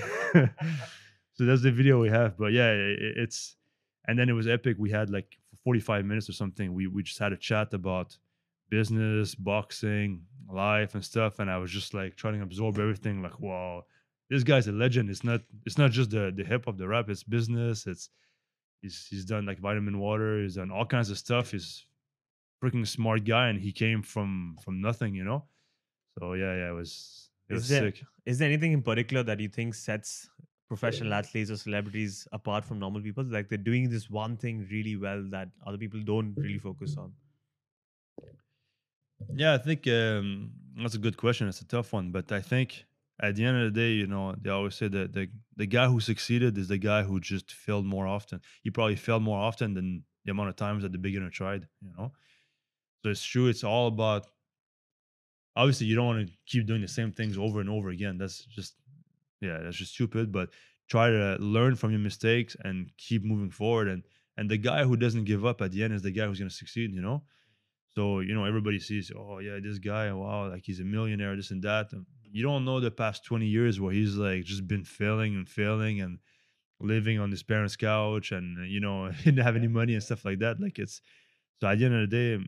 <laughs> so that's the video we have. But yeah, i- i- it's and then it was epic. We had like 45 minutes or something. We we just had a chat about business, boxing, life, and stuff. And I was just like trying to absorb everything. Like, wow, this guy's a legend. It's not it's not just the the hip hop, the rap. It's business. It's he's he's done like vitamin water. He's done all kinds of stuff. He's freaking smart guy, and he came from from nothing, you know. So yeah, yeah, it was it Is was there- sick. Is there anything in particular that you think sets professional athletes or celebrities apart from normal people? Like they're doing this one thing really well that other people don't really focus on. Yeah, I think um, that's a good question. It's a tough one, but I think at the end of the day, you know, they always say that the the guy who succeeded is the guy who just failed more often. He probably failed more often than the amount of times that the beginner tried. You know, so it's true. It's all about. Obviously, you don't want to keep doing the same things over and over again. That's just, yeah, that's just stupid. But try to learn from your mistakes and keep moving forward. And and the guy who doesn't give up at the end is the guy who's going to succeed. You know. So, you know, everybody sees, oh, yeah, this guy, wow, like he's a millionaire, this and that. And you don't know the past 20 years where he's like just been failing and failing and living on his parents' couch and, uh, you know, <laughs> didn't have any money and stuff like that. Like it's, so at the end of the day,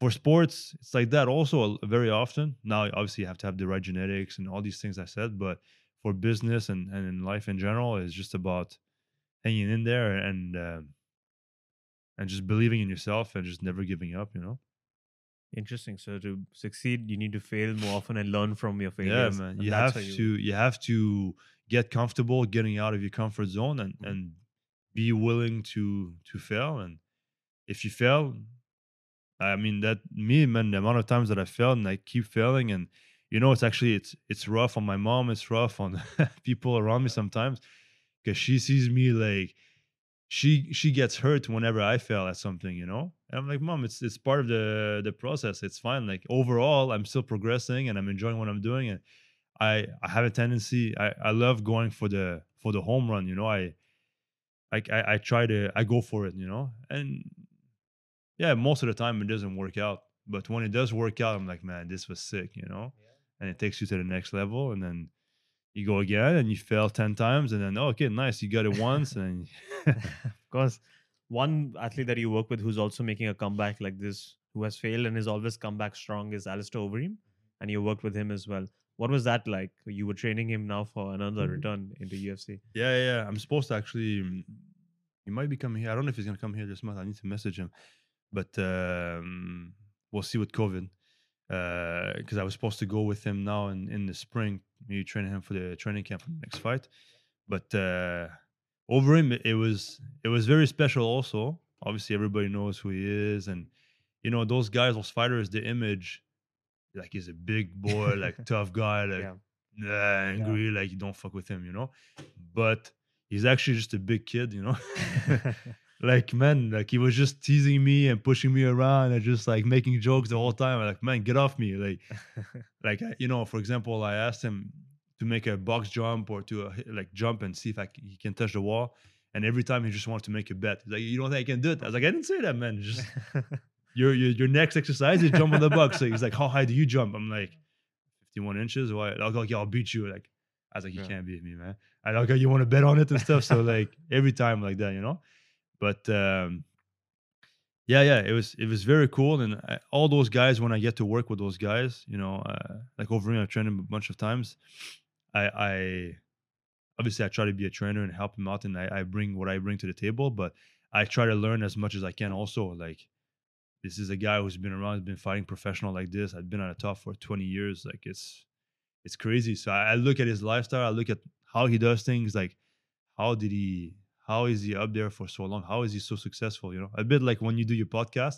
for sports, it's like that also very often. Now, obviously, you have to have the right genetics and all these things I said, but for business and, and in life in general, it's just about hanging in there and, um, and just believing in yourself and just never giving up, you know? Interesting. So to succeed, you need to fail more often and learn from your Yeah, failures. man. You have how to you have to get comfortable getting out of your comfort zone and mm. and be willing to to fail. And if you fail, I mean that me, man, the amount of times that I failed and I keep failing and you know it's actually it's it's rough on my mom, it's rough on <laughs> people around me sometimes because she sees me like she she gets hurt whenever I fail at something, you know. And I'm like, mom, it's it's part of the the process. It's fine. Like overall, I'm still progressing and I'm enjoying what I'm doing. And I I have a tendency. I I love going for the for the home run. You know, I I I, I try to I go for it. You know, and yeah, most of the time it doesn't work out. But when it does work out, I'm like, man, this was sick. You know, and it takes you to the next level, and then. You go again and you fail 10 times, and then, oh, okay, nice. You got it once, and <laughs> <laughs> of course, one athlete that you work with who's also making a comeback like this, who has failed and has always come back strong, is Alistair Overeem, and you worked with him as well. What was that like? You were training him now for another return into UFC. Yeah, yeah. I'm supposed to actually. mm, He might be coming here. I don't know if he's gonna come here this month. I need to message him, but um, we'll see with COVID. Because I was supposed to go with him now in, in the spring, maybe training him for the training camp for the next fight. But uh, Overeem, it was it was very special. Also, obviously, everybody knows who he is, and you know those guys, those fighters, the image, like he's a big boy, <laughs> like tough guy, like Yeah. nah, angry, like you don't fuck with him, you know. But he's actually just a big kid, you know. <laughs> <laughs> like man, like he was just teasing me and pushing me around and just like making jokes the whole time. I'm like, man, get off me, like, <laughs> like you know. For example, I asked him to make a box jump or to uh, like jump and see if I c- he can touch the wall. And every time he just wanted to make a bet. He's like, you don't think I can do it? I was like, I didn't say that, man. Just <laughs> your your, your next exercise is jump on the box. So he's like, how high do you jump? I'm like, 51 inches. Why? I'll go, yeah, I'll beat you. Like, I was like, you Yeah. can't beat me, man. I like, you want to bet on it and stuff. So like every time like that, you know. But um, yeah, yeah, it was it was very cool. And I, all those guys, when I get to work with those guys, you know, uh, like over here, I've trained them a bunch of times. I, I obviously I try to be a trainer and help them out, and I, I bring what I bring to the table. But I try to learn as much as I can. Also, like this is a guy who's been around, been fighting professional like this. I've been on the top for 20 years. Like it's it's crazy. So I, I look at his lifestyle. I look at how he does things. Like how did he? How is he up there for so long? How is he so successful? You know, a bit like when you do your podcast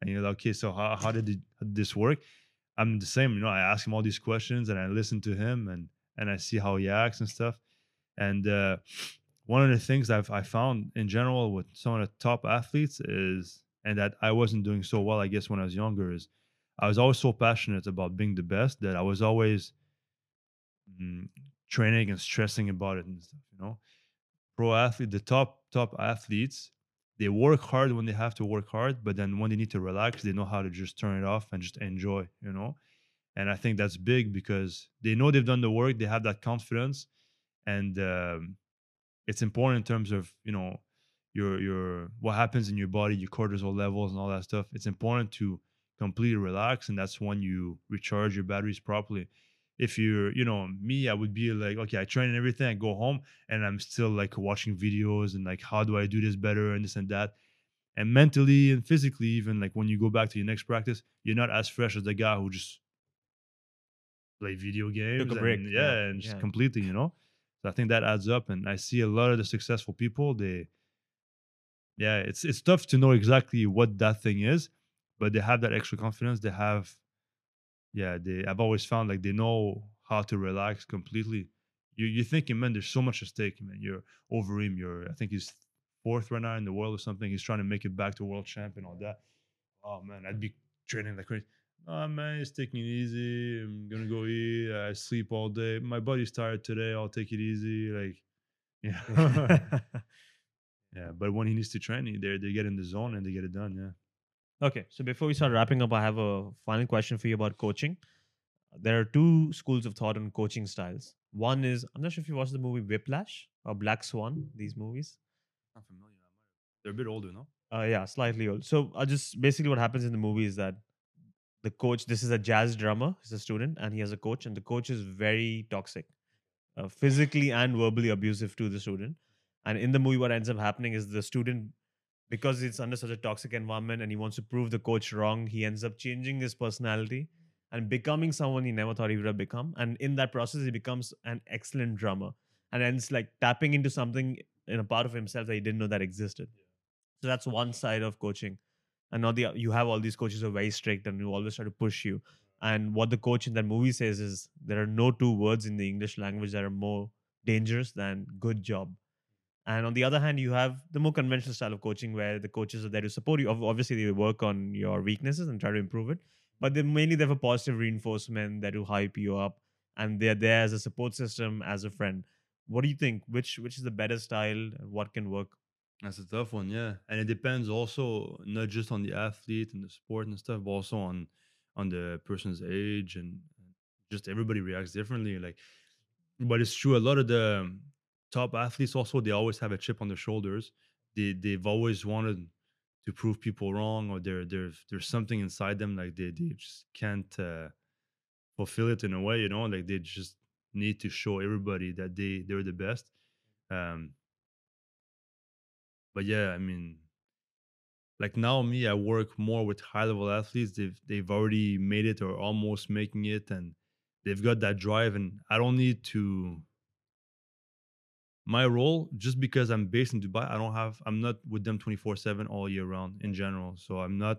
and you're like, okay, so how, how did, this work? I'm the same. You know, I ask him all these questions and I listen to him and and I see how he acts and stuff. And uh, one of the things I've I found in general with some of the top athletes is, and that I wasn't doing so well, I guess, when I was younger, is I was always so passionate about being the best that I was always mm, training and stressing about it and stuff. You know, pro athlete, the top top athletes, they work hard when they have to work hard, but then when they need to relax, they know how to just turn it off and just enjoy. You know, and I think that's big because they know they've done the work, they have that confidence, and um, it's important in terms of you know your your what happens in your body, your cortisol levels, and all that stuff. It's important to completely relax, and that's when you recharge your batteries properly. If you're, you know, me, I would be like, okay, I train and everything, I go home, and I'm still like watching videos and like, how do I do this better and this and that. And mentally and physically, even like when you go back to your next practice, you're not as fresh as the guy who just play video games. Took a and, break. yeah, and just yeah. completely, you know. So I think that adds up, and I see a lot of the successful people. They, yeah, it's it's tough to know exactly what that thing is, but they have that extra confidence. They have, yeah, they. I've always found like they know how to relax completely. You you're thinking, man, there's so much at stake, man. You're Overeem. You're I think he's fourth right now in the world or something. He's trying to make it back to world champ and all that. Oh man, I'd be training like crazy. Oh man, it's taking it easy. I'm gonna go eat. I sleep all day. My body's tired today. I'll take it easy. Like, <laughs> yeah, <laughs> yeah. But when he needs to train, he- they they get in the zone and they get it done. Yeah. Okay, so before we start wrapping up, I have a final question for you about coaching. There are two schools of thought on coaching styles. One is I'm not sure if you watched the movie Whiplash or Black Swan. These movies, I'm familiar. They're a bit older, no? uh, yeah, slightly old. So I just basically what happens in the movie is that the coach. This is a jazz drummer. He's a student, and he has a coach, and the coach is very toxic, uh, physically and verbally abusive to the student. And in the movie, what ends up happening is the student, because it's under such a toxic environment, and he wants to prove the coach wrong, he ends up changing his personality and becoming someone he never thought he would have become. And in that process, he becomes an excellent drummer, and ends like tapping into something in a part of himself that he didn't know that existed. So that's one side of coaching. And now the you have all these coaches who are very strict and who always try to push you. And what the coach in that movie says is there are no two words in the English language that are more dangerous than good job. And on the other hand, you have the more conventional style of coaching where the coaches are there to support you. Obviously, they work on your weaknesses and try to improve it, but they mainly there for positive reinforcement, there to hype you up, and they're there as a support system, as a friend. What do you think? Which which is the better style? What can work? That's a tough one, yeah. And it depends also not just on the athlete and the sport and stuff, but also on on the person's age and just everybody reacts differently. Like, but it's true. A lot of the top athletes also they always have a chip on their shoulders. They they've always wanted to prove people wrong, or there there's there's something inside them like they they just can't uh, fulfill it in a way. You know, like they just need to show everybody that they they're the best. Um, but yeah, I mean, like now me, I work more with high level athletes. They've they've already made it or almost making it, and they've got that drive. And I don't need to. My role, just because I'm based in Dubai, I don't have. I'm not with them twenty four seven all year round in general. So I'm not,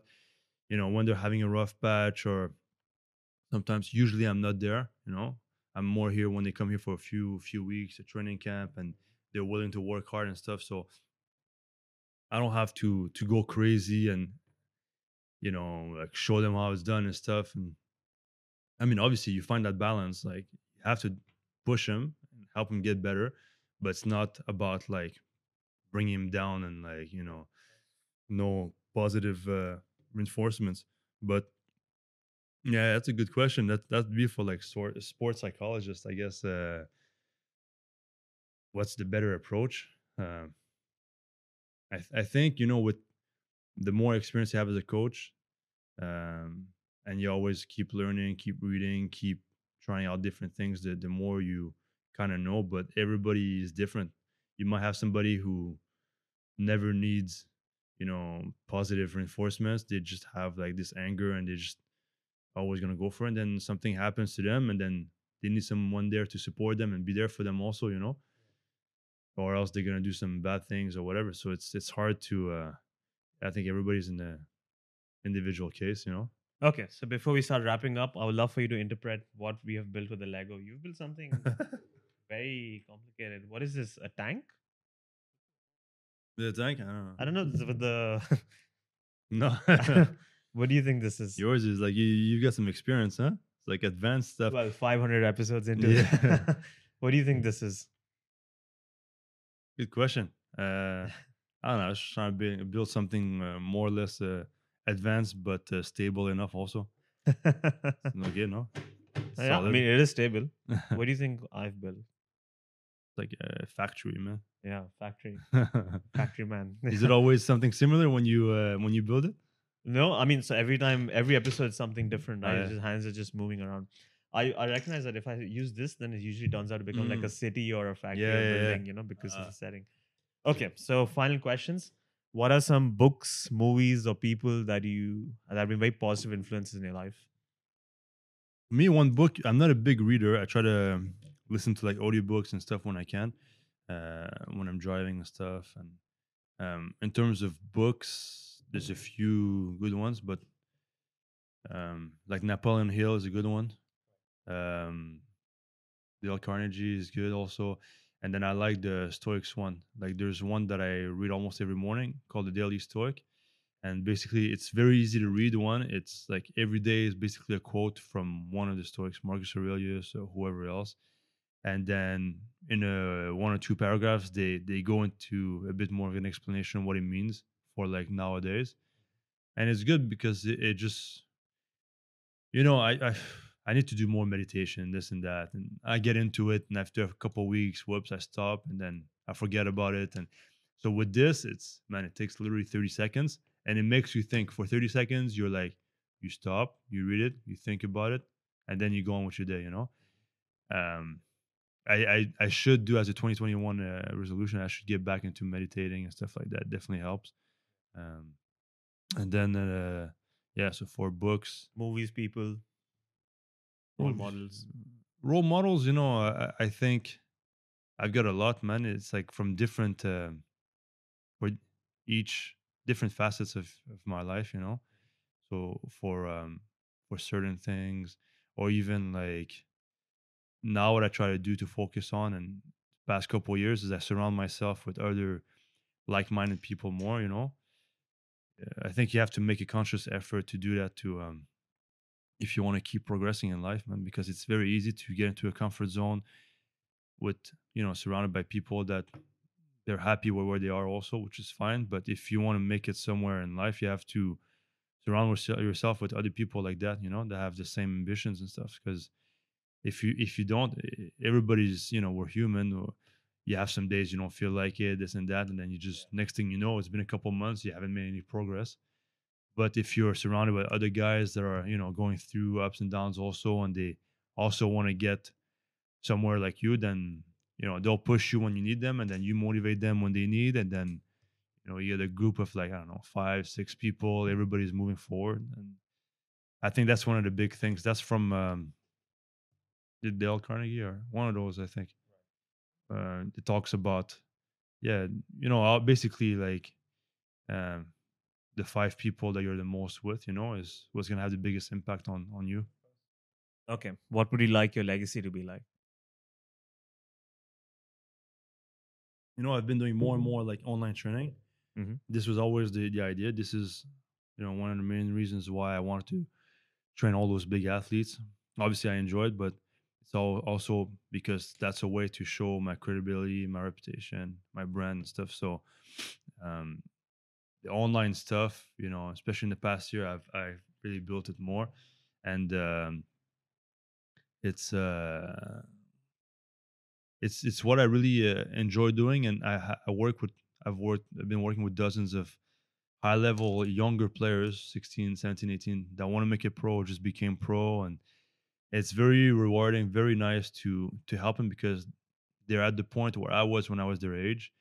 you know, when they're having a rough patch or sometimes. Usually, I'm not there. You know, I'm more here when they come here for a few few weeks, a training camp, and they're willing to work hard and stuff. So I don't have to to go crazy and you know like show them how it's done and stuff. And I mean, obviously, you find that balance. Like you have to push them and help them get better, but it's not about like bringing him down and like you know no positive uh, reinforcements. But yeah, that's a good question. That that'd be for like sort sports psychologists, I guess. Uh, what's the better approach? Um, I th- I think you know with the more experience you have as a coach, um, and you always keep learning, keep reading, keep trying out different things, the the more you kind of know. But everybody is different. You might have somebody who never needs you know positive reinforcements. They just have like this anger and they just always gonna go for it. And then something happens to them, and then they need someone there to support them and be there for them also. You know or else they're gonna do some bad things or whatever. So it's it's hard to. Uh, I think everybody's in the individual case, you know. Okay, so before we start wrapping up, I would love for you to interpret what we have built with the Lego. You've built something <laughs> <laughs> very complicated. What is this? A tank? The tank? I don't know. I don't know this- with the. <laughs> No. <laughs> what do you think this is? Yours is like you you got some experience, huh? It's like advanced stuff. Well, 500 episodes into it. Yeah. <laughs> what do you think this is? Good question. Uh, I don't know. I was just trying to build, build something uh, more or less uh, advanced but uh, stable enough. Also, no good, no. Yeah, I mean, it is stable. What do you think I've built? Like a factory, man. <laughs> Yeah, factory, factory man. <laughs> is it always something similar when you uh, when you build it? No, I mean, so every time, every episode is something different. Oh, Right? yeah. Just hands are just moving around. I, I recognize that if I use this, then it usually turns out to become like Mm. a city or a factory Yeah, or yeah, yeah. building, you know, because of Uh. the setting. Okay, so final questions. What are some books, movies, or people that you that have been very positive influences in your life? Me, one book. I'm not a big reader. I try to listen to like audiobooks and stuff when I can, uh, when I'm driving and stuff. And um, in terms of books, there's a few good ones, but um, like Napoleon Hill is a good one. Um, Dale Carnegie is good also. And then I like the Stoics one. Like there's one that I read almost every morning called the Daily Stoic. And basically it's very easy to read one. It's like every day is basically a quote from one of the Stoics, Marcus Aurelius or whoever else. And then in a one or two paragraphs, they they go into a bit more of an explanation of what it means for like nowadays. And it's good because it, it just you know, I, I <sighs> I need to do more meditation, this and that, and I get into it, and after a couple of weeks, whoops, I stop, and then I forget about it. And so with this, it's man, it takes literally thirty seconds, and it makes you think. For thirty seconds, you're like, you stop, you read it, you think about it, and then you go on with your day. You know, um, I I, I should do as a 2021 uh, resolution. I should get back into meditating and stuff like that. Definitely helps. Um, and then uh, yeah, so for books, Movies, people, role models. role models you know i, I think i've got a lot man it's like from different uh, for each different facets of, of my life you know so for um for certain things or even like now what i try to do to focus on and past couple years is i surround myself with other like-minded people more you know? Uh, i think you have to make a conscious effort to do that to um if you want to keep progressing in life man because it's very easy to get into a comfort zone with you know surrounded by people that they're happy with where they are also which is fine but if you want to make it somewhere in life you have to surround yourself with other people like that you know that have the same ambitions and stuff because if you if you don't everybody's you know we're human or you have some days you don't feel like it this and that and then you just next thing you know it's been a couple months you haven't made any progress. But if you're surrounded by other guys that are you know going through ups and downs also and they also want to get somewhere like you then you know they'll push you when you need them and then you motivate them when they need and then you know you get a group of like i don't know five six people everybody's moving forward and i think that's one of the big things. That's from um the dale carnegie or one of those i think uh it talks about yeah you know basically like um the five people that you're the most with you know is what's going to have the biggest impact on on you. Okay, what would you like your legacy to be like? you know i've been doing more and more like online training. Mhm. this was always the, the idea. This is you know one of the main reasons why i wanted to train all those big athletes. Obviously i enjoyed but all also because that's a way to show my credibility my reputation my brand and stuff. So um the online stuff you know especially in the past year i've i've really built it more. And um it's uh it's it's what I really uh, enjoy doing, and I I work with I've worked I've been working with dozens of high level younger players 16 17 18 that want to make it pro just became pro. And it's very rewarding very nice to to help them because they're at the point where i was when i was their age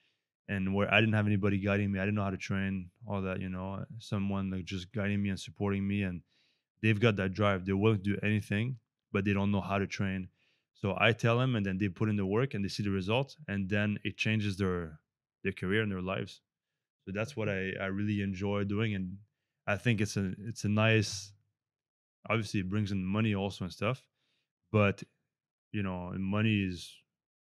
and where i didn't have anybody guiding me i didn't know how to train all that you know someone like just guiding me and supporting me and they've got that drive they're willing to do anything but they don't know how to train so I tell them, and then they put in the work, and they see the results, and then it changes their their career and their lives. So that's what I I really enjoy doing, and I think it's a it's a nice. Obviously, it brings in money also and stuff, but you know, money is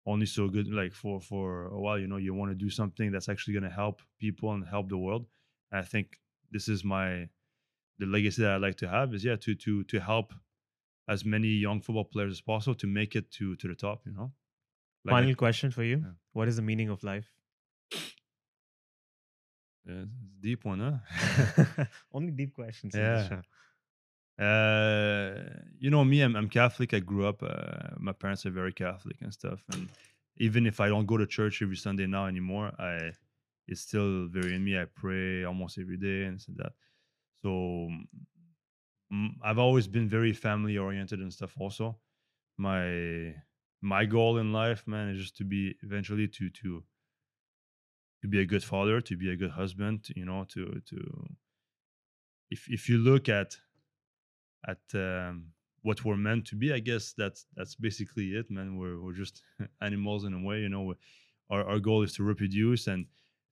only so good. Like for for a while, you know, you want to do something that's actually going to help people and help the world. And I think this is my the legacy that I like to have is yeah to to to help as many young football players as possible to make it to to the top. You know. Like I- Final question for you: yeah. What is the meaning of life? Yeah, it's a deep one, huh? <laughs> Only deep questions. Yeah. Uh, you know me, I'm, I'm Catholic. I grew up. Uh, my parents are very Catholic and stuff. And even if I don't go to church every Sunday now anymore, I it's still very in me. I pray almost every day and so that. So mm, I've always been very family oriented and stuff. Also, my my goal in life, man, is just to be eventually to to to be a good father, to be a good husband. You know, to to if if you look at at um, what we're meant to be, I guess that's that's basically it, man. We're we're just <laughs> animals in a way, you know. Our our goal is to reproduce and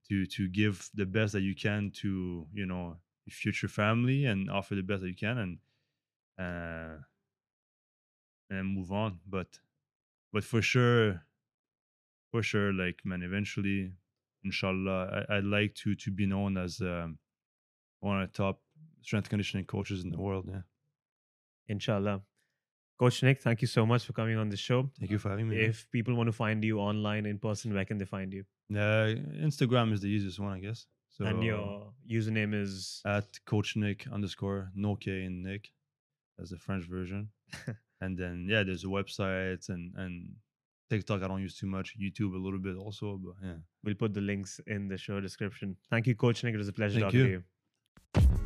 to to give the best that you can to you know your future family and offer the best that you can and uh, and move on. But but for sure, for sure, like man, eventually, inshallah, I, I'd like to to be known as um, one of the top strength conditioning coaches in the world. Yeah. Inshallah. Coach Nick, thank you so much for coming on the show. Thank you for having me. If people want to find you online in person, where can they find you? Uh, Instagram is the easiest one, I guess. So and your username is at Coach Nick underscore no K in Nick, as the French version. <laughs> and then yeah, there's a website and and TikTok. I don't use too much. YouTube a little bit also, but yeah. We'll put the links in the show description. Thank you, Coach Nick. It was a pleasure Thank talking you. to you.